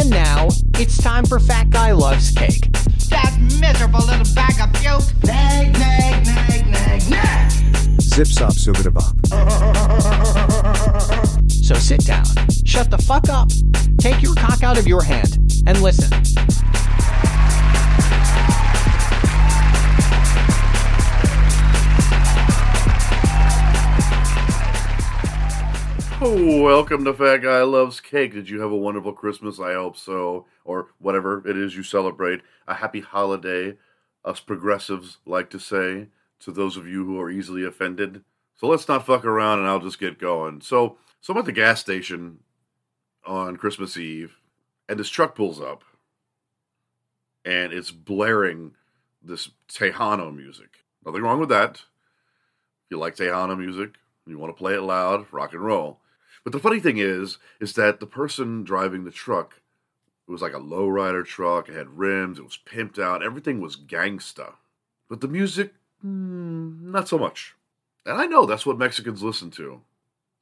And now, it's time for Fat Guy Loves Cake. That miserable little bag of puke. Nag, nag, nag, nag, nag. Zip Zop Sugada Bob. So sit down, shut the fuck up, take your cock out of your hand, and listen. Welcome to Fat Guy Loves Cake. Did you have a wonderful Christmas? I hope so. Or whatever it is you celebrate. A happy holiday, us progressives like to say to those of you who are easily offended. So let's not fuck around and I'll just get going. So, so I'm at the gas station on Christmas Eve and this truck pulls up and it's blaring this Tejano music. Nothing wrong with that. If you like Tejano music, you want to play it loud, rock and roll. But the funny thing is, is that the person driving the truck, it was like a lowrider truck. It had rims. It was pimped out. Everything was gangsta. But the music, mm, not so much. And I know that's what Mexicans listen to.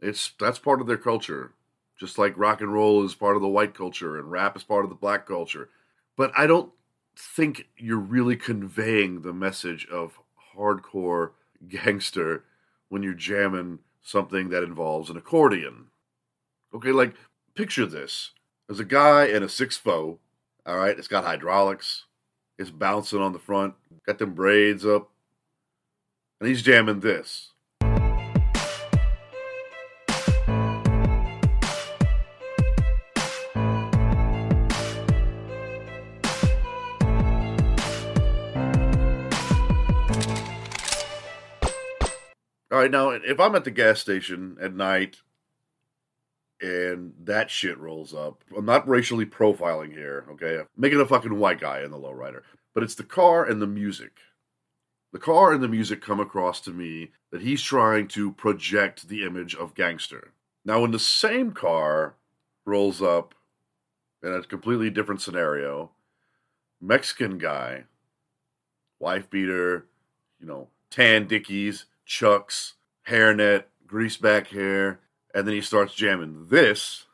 It's that's part of their culture, just like rock and roll is part of the white culture and rap is part of the black culture. But I don't think you're really conveying the message of hardcore gangster when you're jamming something that involves an accordion. Okay, like picture this. There's a guy in a six foe, all right, it's got hydraulics, it's bouncing on the front, got them braids up, and he's jamming this. All right, now if I'm at the gas station at night and that shit rolls up, I'm not racially profiling here, okay? I'm making a fucking white guy in the lowrider, but it's the car and the music. The car and the music come across to me that he's trying to project the image of gangster. Now, when the same car rolls up in a completely different scenario, Mexican guy, wife beater, you know, tan dickies, chucks, hairnet, grease back hair, and then he starts jamming this.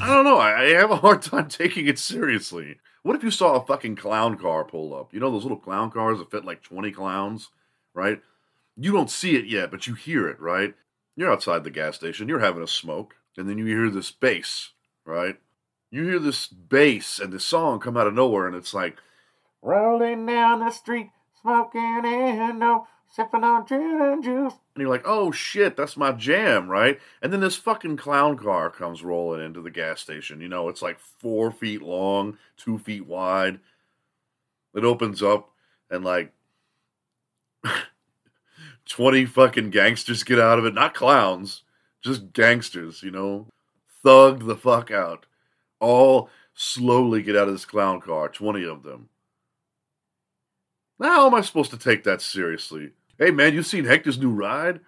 I don't know. I, I have a hard time taking it seriously. What if you saw a fucking clown car pull up? You know those little clown cars that fit like 20 clowns, right? You don't see it yet, but you hear it, right? You're outside the gas station, you're having a smoke, and then you hear this bass, right? You hear this bass and this song come out of nowhere, and it's like, rolling down the street, smoking endo, sipping on gin and juice. And you're like, oh shit, that's my jam, right? And then this fucking clown car comes rolling into the gas station. You know, it's like four feet long, two feet wide. It opens up, and like 20 fucking gangsters get out of it. Not clowns, just gangsters, you know? Thug the fuck out. All slowly get out of this clown car, 20 of them. Now, how am I supposed to take that seriously? Hey, man, you seen Hector's new ride?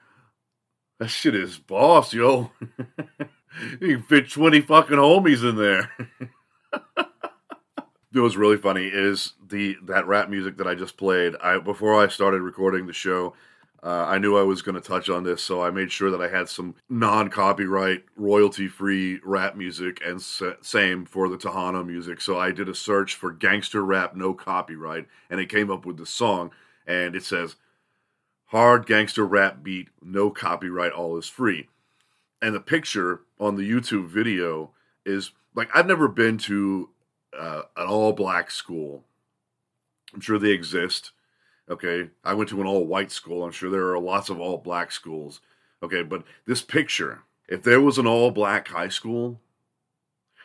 That shit is boss, yo. you can fit 20 fucking homies in there. It was really funny is the that rap music that I just played. I before I started recording the show, uh, I knew I was going to touch on this, so I made sure that I had some non-copyright, royalty-free rap music, and same for the Tejano music. So I did a search for gangster rap, no copyright, and it came up with the song, and it says hard gangster rap beat, no copyright, all is free. And the picture on the YouTube video is like I've never been to uh, an all-black school. I'm sure they exist. Okay, I went to an all white school. I'm sure there are lots of all black schools. Okay, but this picture, if there was an all black high school,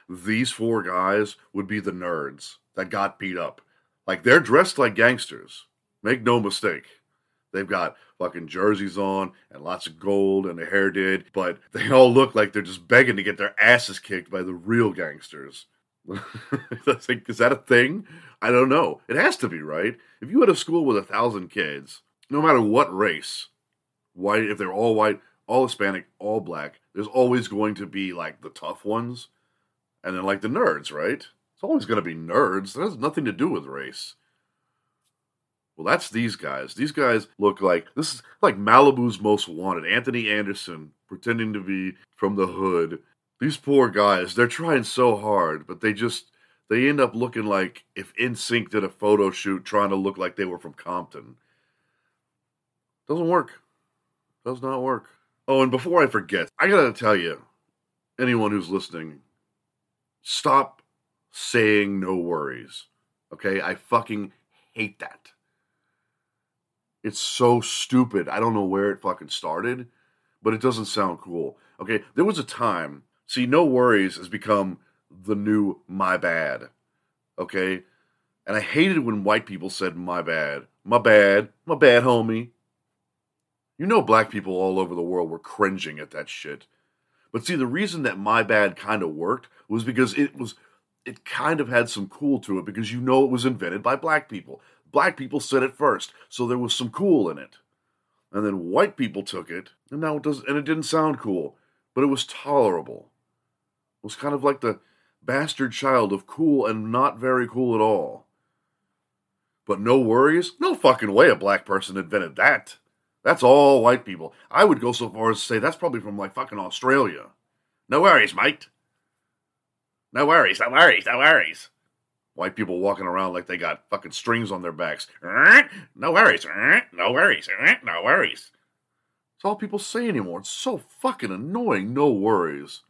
these four guys would be the nerds that got beat up. Like they're dressed like gangsters. Make no mistake. They've got fucking jerseys on and lots of gold and their hair did, but they all look like they're just begging to get their asses kicked by the real gangsters. like, is that a thing? I don't know. It has to be, right? If you had a school with a thousand kids, no matter what race, white, if they're all white, all Hispanic, all black, there's always going to be like the tough ones and then like the nerds, right? It's always going to be nerds. That has nothing to do with race. Well, that's these guys. These guys look like this is like Malibu's most wanted. Anthony Anderson pretending to be from the hood. These poor guys, they're trying so hard, but they just they end up looking like if NSYNC did a photo shoot trying to look like they were from Compton. Doesn't work. Does not work. Oh, and before I forget, I gotta tell you, anyone who's listening, stop saying no worries. Okay? I fucking hate that. It's so stupid. I don't know where it fucking started, but it doesn't sound cool. Okay? There was a time, see, no worries has become the new my bad. Okay? And I hated when white people said my bad. My bad. My bad, homie. You know, black people all over the world were cringing at that shit. But see, the reason that my bad kind of worked was because it was, it kind of had some cool to it because you know it was invented by black people. Black people said it first, so there was some cool in it. And then white people took it, and now it doesn't, and it didn't sound cool, but it was tolerable. Was kind of like the bastard child of cool and not very cool at all. But no worries? No fucking way a black person invented that. That's all white people. I would go so far as to say that's probably from like fucking Australia. No worries, mate. No worries, no worries, no worries. White people walking around like they got fucking strings on their backs. No worries, no worries, no worries. It's all people say anymore. It's so fucking annoying. No worries.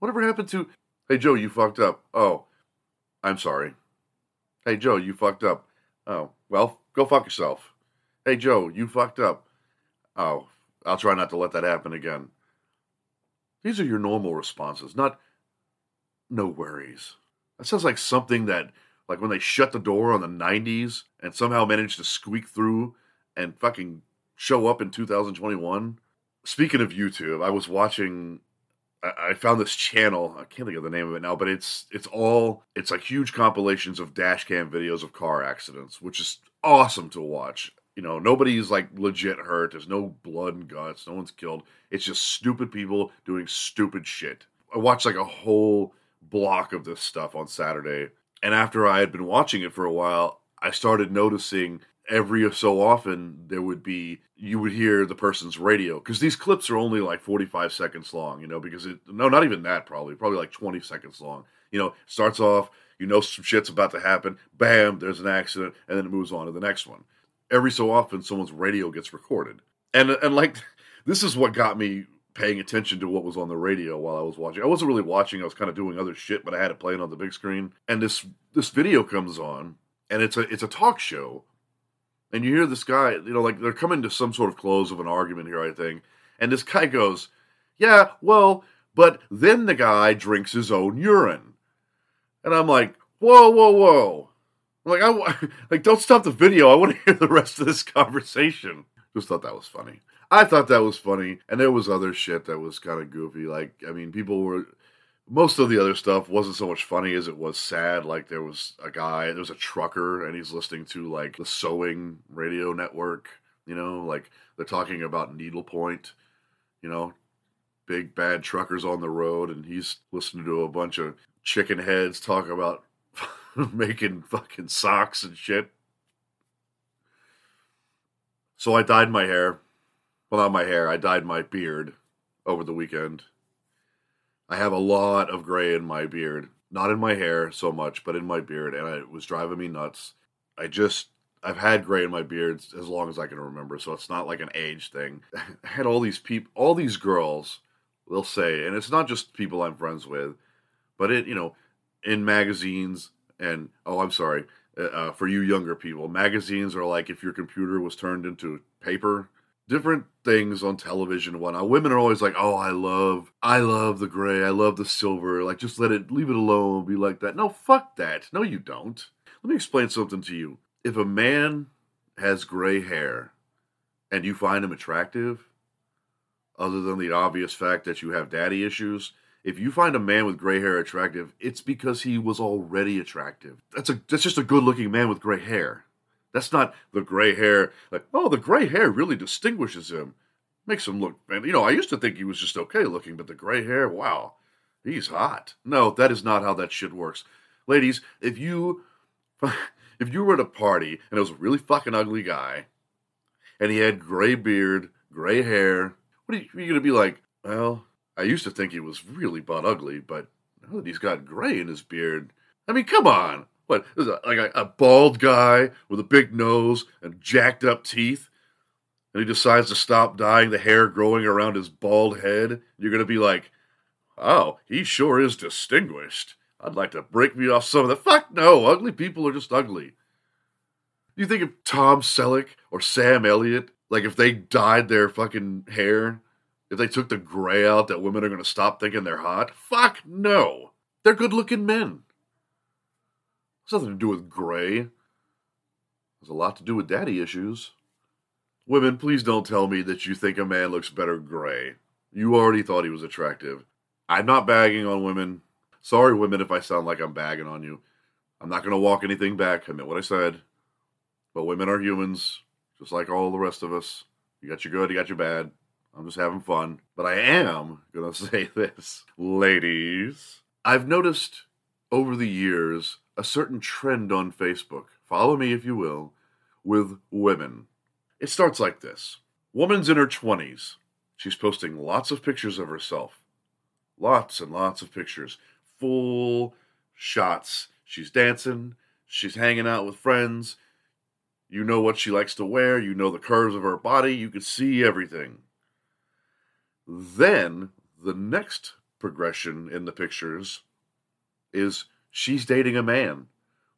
Whatever happened to, hey Joe, you fucked up. Oh, I'm sorry. Hey Joe, you fucked up. Oh, well, go fuck yourself. Hey, Joe, you fucked up. Oh, I'll try not to let that happen again. These are your normal responses, not no worries. That sounds like something that, like when they shut the door on the 90s and somehow managed to squeak through and fucking show up in 2021. Speaking of YouTube, I was watching I found this channel. I can't think of the name of it now, but it's it's all it's like huge compilations of dash cam videos of car accidents, which is awesome to watch. You know, nobody's like legit hurt. There's no blood and guts. No one's killed. It's just stupid people doing stupid shit. I watched like a whole block of this stuff on Saturday. And after I had been watching it for a while, I started noticing every so often there would be you would hear the person's radio because these clips are only like 45 seconds long you know because it no not even that probably probably like 20 seconds long you know starts off you know some shit's about to happen bam there's an accident and then it moves on to the next one every so often someone's radio gets recorded. And and like this is what got me paying attention to what was on the radio while I was watching. I wasn't really watching, I was kind of doing other shit, but I had it playing on the big screen. And this this video comes on and it's a it's a talk show. And you hear this guy, you know, like they're coming to some sort of close of an argument here, I think. And this guy goes, Yeah, well, but then the guy drinks his own urine. And I'm like, Whoa, whoa, whoa. Like I like don't stop the video. I want to hear the rest of this conversation. Just thought that was funny. I thought that was funny, and there was other shit that was kind of goofy. Like I mean, people were most of the other stuff wasn't so much funny as it was sad. Like there was a guy, there was a trucker, and he's listening to like the sewing radio network. You know, like they're talking about needlepoint. You know, big bad truckers on the road, and he's listening to a bunch of chicken heads talk about making fucking socks and shit. So I dyed my hair. Well, not my hair, I dyed my beard over the weekend. I have a lot of gray in my beard. Not in my hair so much, but in my beard, and it was driving me nuts. I just I've had gray in my beard as long as I can remember, so it's not like an age thing. I had all these people, all these girls, they'll say, and it's not just people I'm friends with, but it, you know, in magazines, and oh, I'm sorry, uh, uh, for you younger people, magazines are like if your computer was turned into paper. Different things on television and whatnot. Women are always like, "Oh, I love, I love the gray, I love the silver. Like, just let it, leave it alone, be like that." No, fuck that. No, you don't. Let me explain something to you. If a man has gray hair and you find him attractive, other than the obvious fact that you have daddy issues, if you find a man with gray hair attractive, it's because he was already attractive. That's a that's just a good looking man with gray hair. That's not the gray hair like oh the gray hair really distinguishes him, makes him look. Man, you know I used to think he was just okay looking, but the gray hair, wow, he's hot. No, that is not how that shit works, ladies. If you if you were at a party and it was a really fucking ugly guy, and he had gray beard, gray hair, what are you, are you gonna be like? Well, I used to think he was really butt ugly, but now that he's got gray in his beard, I mean, come on. What is like a, a bald guy with a big nose and jacked up teeth? And he decides to stop dyeing the hair growing around his bald head. You're gonna be like, oh, he sure is distinguished. I'd like to break me off some of the fuck no, ugly people are just ugly. You think of Tom Selleck or Sam Elliott, like if they dyed their fucking hair, if they took the gray out, that women are gonna stop thinking they're hot? Fuck no. They're good looking men. It's nothing to do with gray. There's a lot to do with daddy issues. Women, please don't tell me that you think a man looks better gray. You already thought he was attractive. I'm not bagging on women. Sorry, women, if I sound like I'm bagging on you. I'm not going to walk anything back. I meant what I said. But women are humans, just like all the rest of us. You got your good, you got your bad. I'm just having fun. But I am going to say this. Ladies, I've noticed over the years a certain trend on Facebook. Follow me if you will, with women. It starts like this Woman's in her 20s. She's posting lots of pictures of herself. Lots and lots of pictures. Full shots. She's dancing. She's hanging out with friends. You know what she likes to wear. You know the curves of her body. You can see everything. Then the next progression in the pictures is she's dating a man.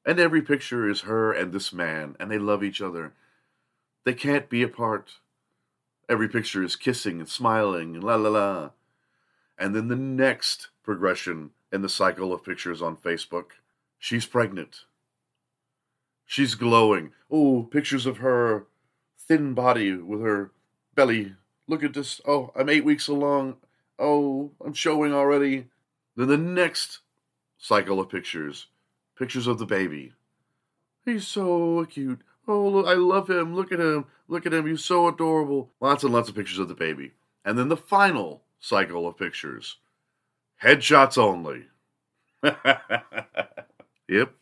And every picture is her and this man, and they love each other. They can't be apart. Every picture is kissing and smiling and la la la. And then the next progression in the cycle of pictures on Facebook, she's pregnant. She's glowing. Oh, pictures of her thin body with her belly. Look at this. Oh, I'm eight weeks along. Oh, I'm showing already. Then the next cycle of pictures, pictures of the baby. He's so cute. Oh, look, I love him. Look at him. Look at him. He's so adorable. Lots and lots of pictures of the baby. And then the final cycle of pictures headshots only. yep.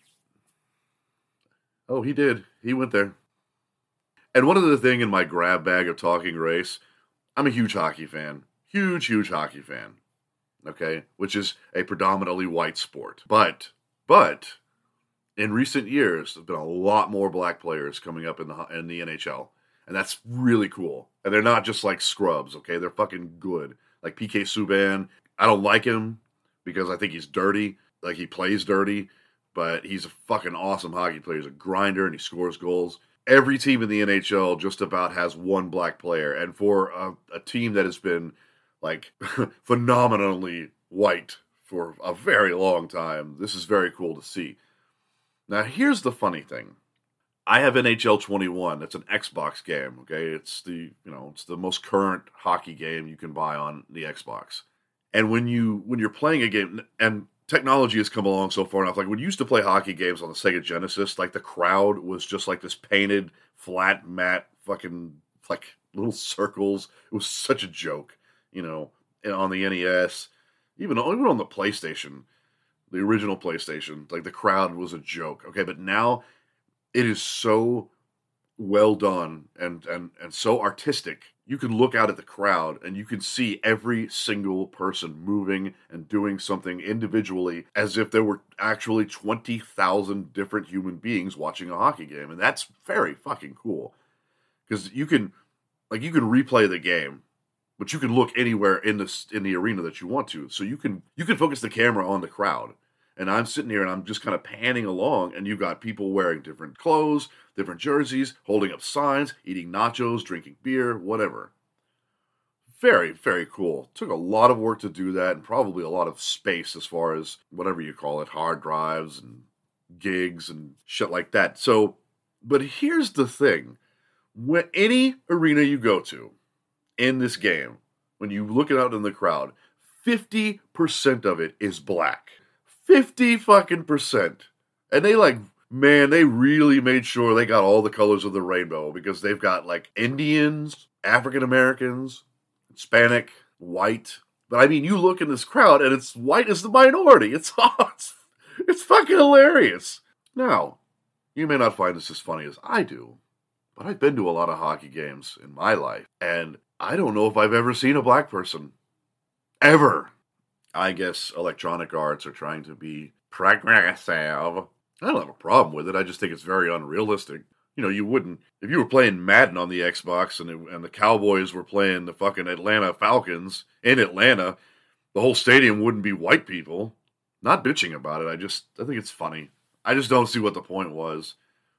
Oh, he did. He went there. And one other thing in my grab bag of talking race, I'm a huge hockey fan. Huge, huge hockey fan. Okay? Which is a predominantly white sport. But, but, in recent years, there's been a lot more black players coming up in the in the NHL, and that's really cool. And they're not just like scrubs, okay? They're fucking good. Like PK Subban, I don't like him because I think he's dirty. Like he plays dirty, but he's a fucking awesome hockey player. He's a grinder and he scores goals. Every team in the NHL just about has one black player, and for a, a team that has been like phenomenally white for a very long time, this is very cool to see. Now, here's the funny thing. I have NHL 21. It's an Xbox game, okay? It's the, you know, it's the most current hockey game you can buy on the Xbox. And when you when you're playing a game and technology has come along so far enough, like when you used to play hockey games on the Sega Genesis, like the crowd was just like this painted flat mat fucking like little circles. It was such a joke, you know, on the NES, even even on the PlayStation the original PlayStation, like the crowd was a joke. Okay, but now it is so well done and and and so artistic. You can look out at the crowd and you can see every single person moving and doing something individually as if there were actually 20,000 different human beings watching a hockey game and that's very fucking cool. Cuz you can like you can replay the game but you can look anywhere in the in the arena that you want to. So you can you can focus the camera on the crowd and I'm sitting here and I'm just kind of panning along, and you've got people wearing different clothes, different jerseys, holding up signs, eating nachos, drinking beer, whatever. Very, very cool. Took a lot of work to do that, and probably a lot of space as far as whatever you call it hard drives and gigs and shit like that. So, but here's the thing when any arena you go to in this game, when you look it out in the crowd, 50% of it is black. 50 fucking percent. And they like, man, they really made sure they got all the colors of the rainbow because they've got like Indians, African Americans, Hispanic, white. But I mean, you look in this crowd and it's white is the minority. It's, it's, it's fucking hilarious. Now, you may not find this as funny as I do, but I've been to a lot of hockey games in my life, and I don't know if I've ever seen a black person. Ever. I guess Electronic Arts are trying to be progressive. I don't have a problem with it. I just think it's very unrealistic. You know, you wouldn't if you were playing Madden on the Xbox and it, and the Cowboys were playing the fucking Atlanta Falcons in Atlanta, the whole stadium wouldn't be white people. Not bitching about it. I just I think it's funny. I just don't see what the point was.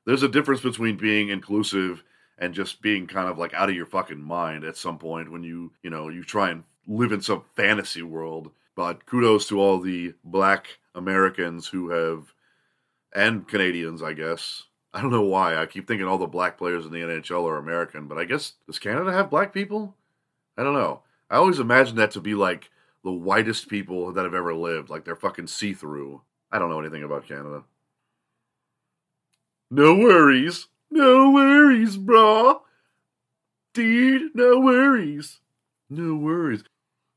There's a difference between being inclusive and just being kind of like out of your fucking mind at some point when you, you know, you try and live in some fantasy world. But kudos to all the black Americans who have and Canadians, I guess. I don't know why. I keep thinking all the black players in the NHL are American, but I guess does Canada have black people? I don't know. I always imagine that to be like the whitest people that have ever lived, like they're fucking see through. I don't know anything about Canada. No worries. No worries, brah. Dude, no worries. No worries.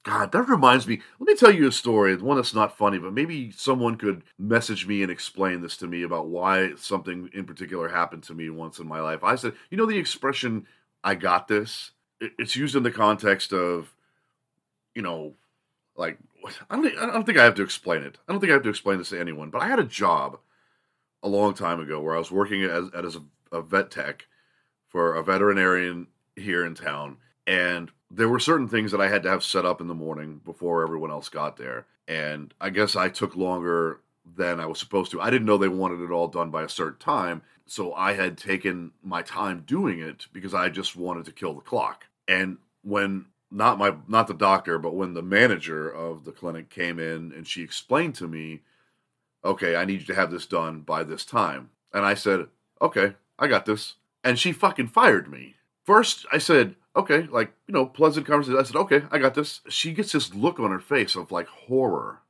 God, that reminds me. Let me tell you a story, one that's not funny, but maybe someone could message me and explain this to me about why something in particular happened to me once in my life. I said, you know, the expression, I got this? It's used in the context of, you know, like, I don't, I don't think I have to explain it. I don't think I have to explain this to anyone, but I had a job a long time ago where I was working as, as a, a vet tech for a veterinarian here in town. And there were certain things that I had to have set up in the morning before everyone else got there. And I guess I took longer than I was supposed to. I didn't know they wanted it all done by a certain time. So I had taken my time doing it because I just wanted to kill the clock. And when not my not the doctor, but when the manager of the clinic came in and she explained to me okay, I need you to have this done by this time. And I said, okay, I got this. And she fucking fired me. First, I said, okay, like, you know, pleasant conversation. I said, okay, I got this. She gets this look on her face of like horror.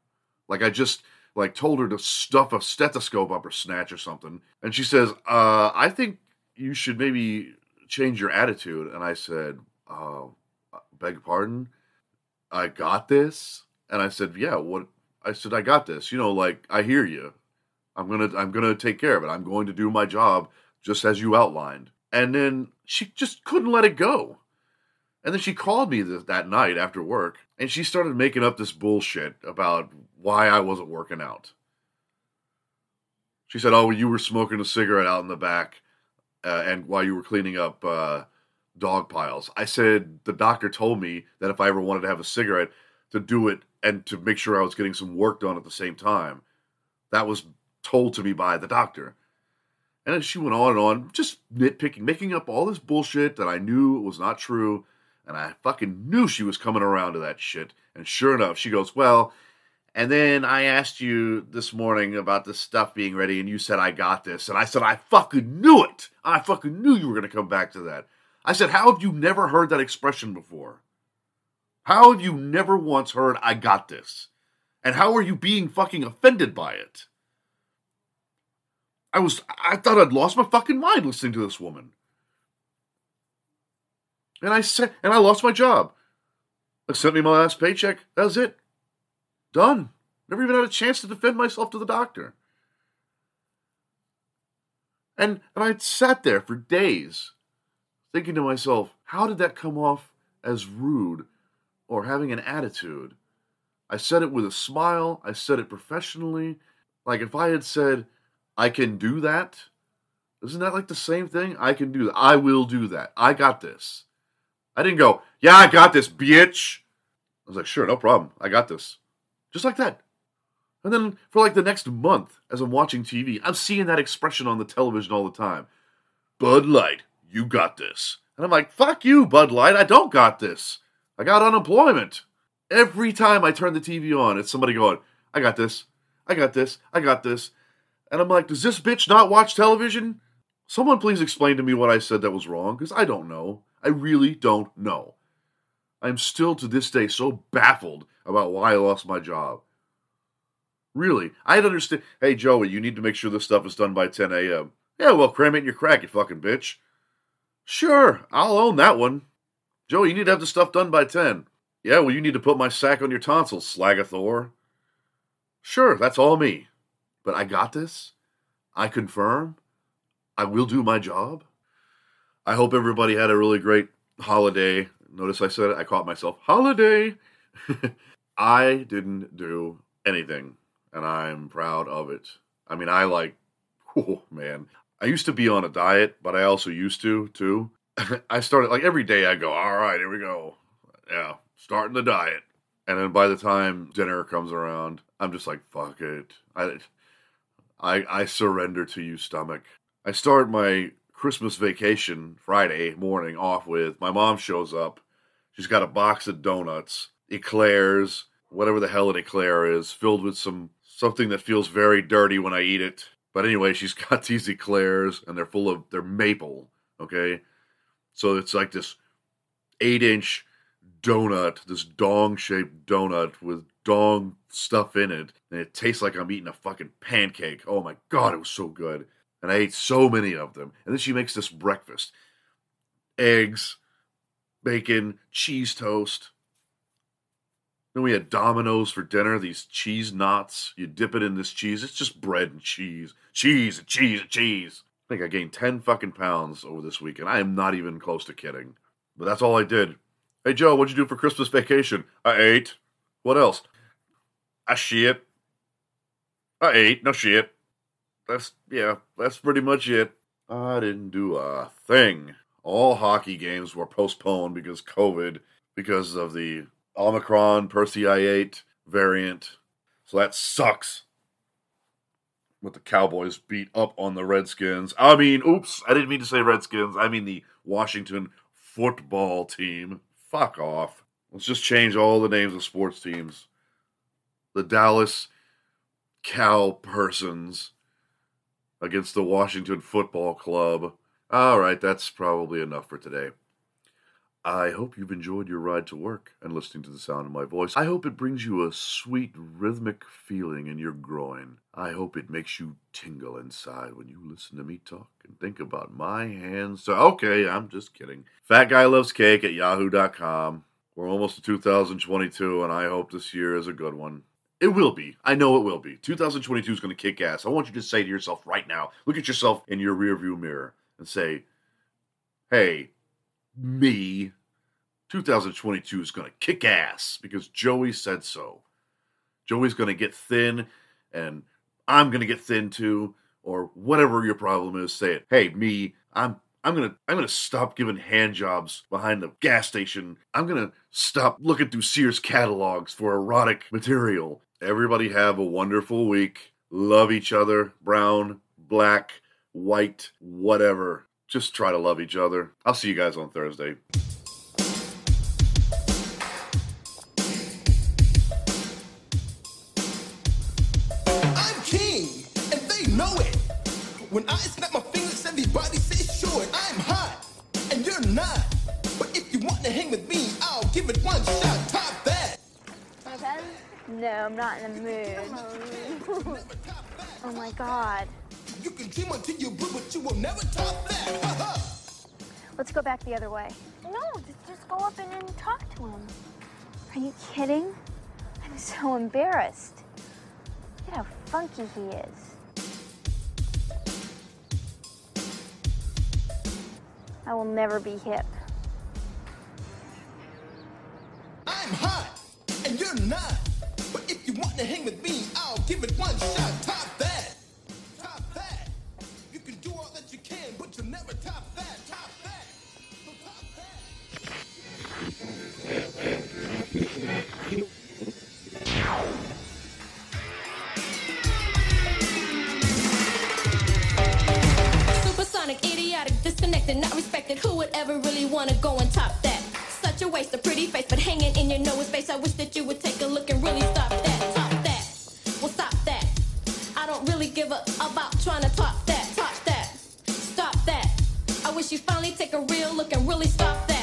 Like I just like told her to stuff a stethoscope up her snatch or something. And she says, uh, I think you should maybe change your attitude. And I said, uh, beg pardon? I got this? And I said, yeah, what I said, I got this. You know, like I hear you. I'm gonna I'm gonna take care of it. I'm going to do my job just as you outlined. And then she just couldn't let it go. And then she called me th- that night after work, and she started making up this bullshit about why I wasn't working out. She said, "Oh, you were smoking a cigarette out in the back, uh, and while you were cleaning up uh, dog piles." I said, "The doctor told me that if I ever wanted to have a cigarette, to do it and to make sure I was getting some work done at the same time. That was told to me by the doctor. And she went on and on, just nitpicking, making up all this bullshit that I knew was not true. And I fucking knew she was coming around to that shit. And sure enough, she goes, Well, and then I asked you this morning about this stuff being ready, and you said, I got this. And I said, I fucking knew it. I fucking knew you were going to come back to that. I said, How have you never heard that expression before? How have you never once heard, I got this? And how are you being fucking offended by it? I was, I thought I'd lost my fucking mind listening to this woman. And I said, and I lost my job. They sent me my last paycheck. That was it. Done. Never even had a chance to defend myself to the doctor. And, and I sat there for days thinking to myself, how did that come off as rude or having an attitude. I said it with a smile. I said it professionally. Like if I had said, I can do that, isn't that like the same thing? I can do that. I will do that. I got this. I didn't go, yeah, I got this, bitch. I was like, sure, no problem. I got this. Just like that. And then for like the next month, as I'm watching TV, I'm seeing that expression on the television all the time. Bud Light, you got this. And I'm like, fuck you, Bud Light, I don't got this. I got unemployment. Every time I turn the TV on, it's somebody going, I got this. I got this. I got this. And I'm like, does this bitch not watch television? Someone please explain to me what I said that was wrong, because I don't know. I really don't know. I'm still to this day so baffled about why I lost my job. Really, I'd understand. Hey, Joey, you need to make sure this stuff is done by 10 a.m. Yeah, well, cram it in your crack, you fucking bitch. Sure, I'll own that one. Joey, you need to have the stuff done by 10. Yeah, well, you need to put my sack on your tonsils, Slagathor. Sure, that's all me. But I got this. I confirm. I will do my job. I hope everybody had a really great holiday. Notice I said it, I caught myself. Holiday! I didn't do anything, and I'm proud of it. I mean, I like, oh man. I used to be on a diet, but I also used to, too. I started, like, every day I go, all right, here we go. Yeah, starting the diet. And then by the time dinner comes around, I'm just like, fuck it. I, I, I surrender to you, stomach. I start my Christmas vacation Friday morning off with my mom shows up. She's got a box of donuts, eclairs, whatever the hell an eclair is, filled with some something that feels very dirty when I eat it. But anyway, she's got these eclairs and they're full of they're maple, okay? So it's like this eight inch donut, this dong shaped donut with dong stuff in it, and it tastes like I'm eating a fucking pancake. Oh my god, it was so good. And I ate so many of them. And then she makes this breakfast eggs, bacon, cheese toast. Then we had Domino's for dinner, these cheese knots. You dip it in this cheese. It's just bread and cheese. Cheese and cheese and cheese. I think I gained 10 fucking pounds over this weekend. I am not even close to kidding. But that's all I did. Hey, Joe, what'd you do for Christmas vacation? I ate. What else? I shit. I ate. No shit. That's, yeah, that's pretty much it. I didn't do a thing. All hockey games were postponed because COVID, because of the Omicron Persei 8 variant. So that sucks. With the Cowboys beat up on the Redskins. I mean, oops, I didn't mean to say Redskins. I mean the Washington football team. Fuck off. Let's just change all the names of sports teams. The Dallas Cow Persons against the Washington Football Club. All right, that's probably enough for today. I hope you've enjoyed your ride to work and listening to the sound of my voice. I hope it brings you a sweet rhythmic feeling in your groin. I hope it makes you tingle inside when you listen to me talk and think about my hands. So, okay, I'm just kidding. Fat Guy Loves Cake at yahoo.com. We're almost to 2022, and I hope this year is a good one. It will be. I know it will be. 2022 is going to kick ass. I want you to say to yourself right now, look at yourself in your rearview mirror and say, hey, me, 2022 is going to kick ass because Joey said so. Joey's going to get thin and I'm going to get thin too or whatever your problem is say it. Hey, me, I'm I'm going to I'm going to stop giving hand jobs behind the gas station. I'm going to stop looking through Sears catalogs for erotic material. Everybody have a wonderful week. Love each other, brown, black, white, whatever. Just try to love each other. I'll see you guys on Thursday. I'm king, and they know it. When I snap my fingers, everybody says sure. I'm hot, and you're not. But if you want to hang with me, I'll give it one shot. Top that. No, I'm not in the mood. oh my god. You can dream until you blue, but you will never top that. Ha ha. Let's go back the other way. No, just, just go up and, and talk to him. Are you kidding? I'm so embarrassed. Look at how funky he is. I will never be hip. I'm hot, and you're not. But if you want to hang with me, I'll give it one shot. Respected. Who would ever really wanna go and top that? Such a waste of pretty face, but hanging in your nose space. I wish that you would take a look and really stop that. Top that. Well, stop that. I don't really give a about trying to top that. Top that. Stop that. I wish you finally take a real look and really stop that.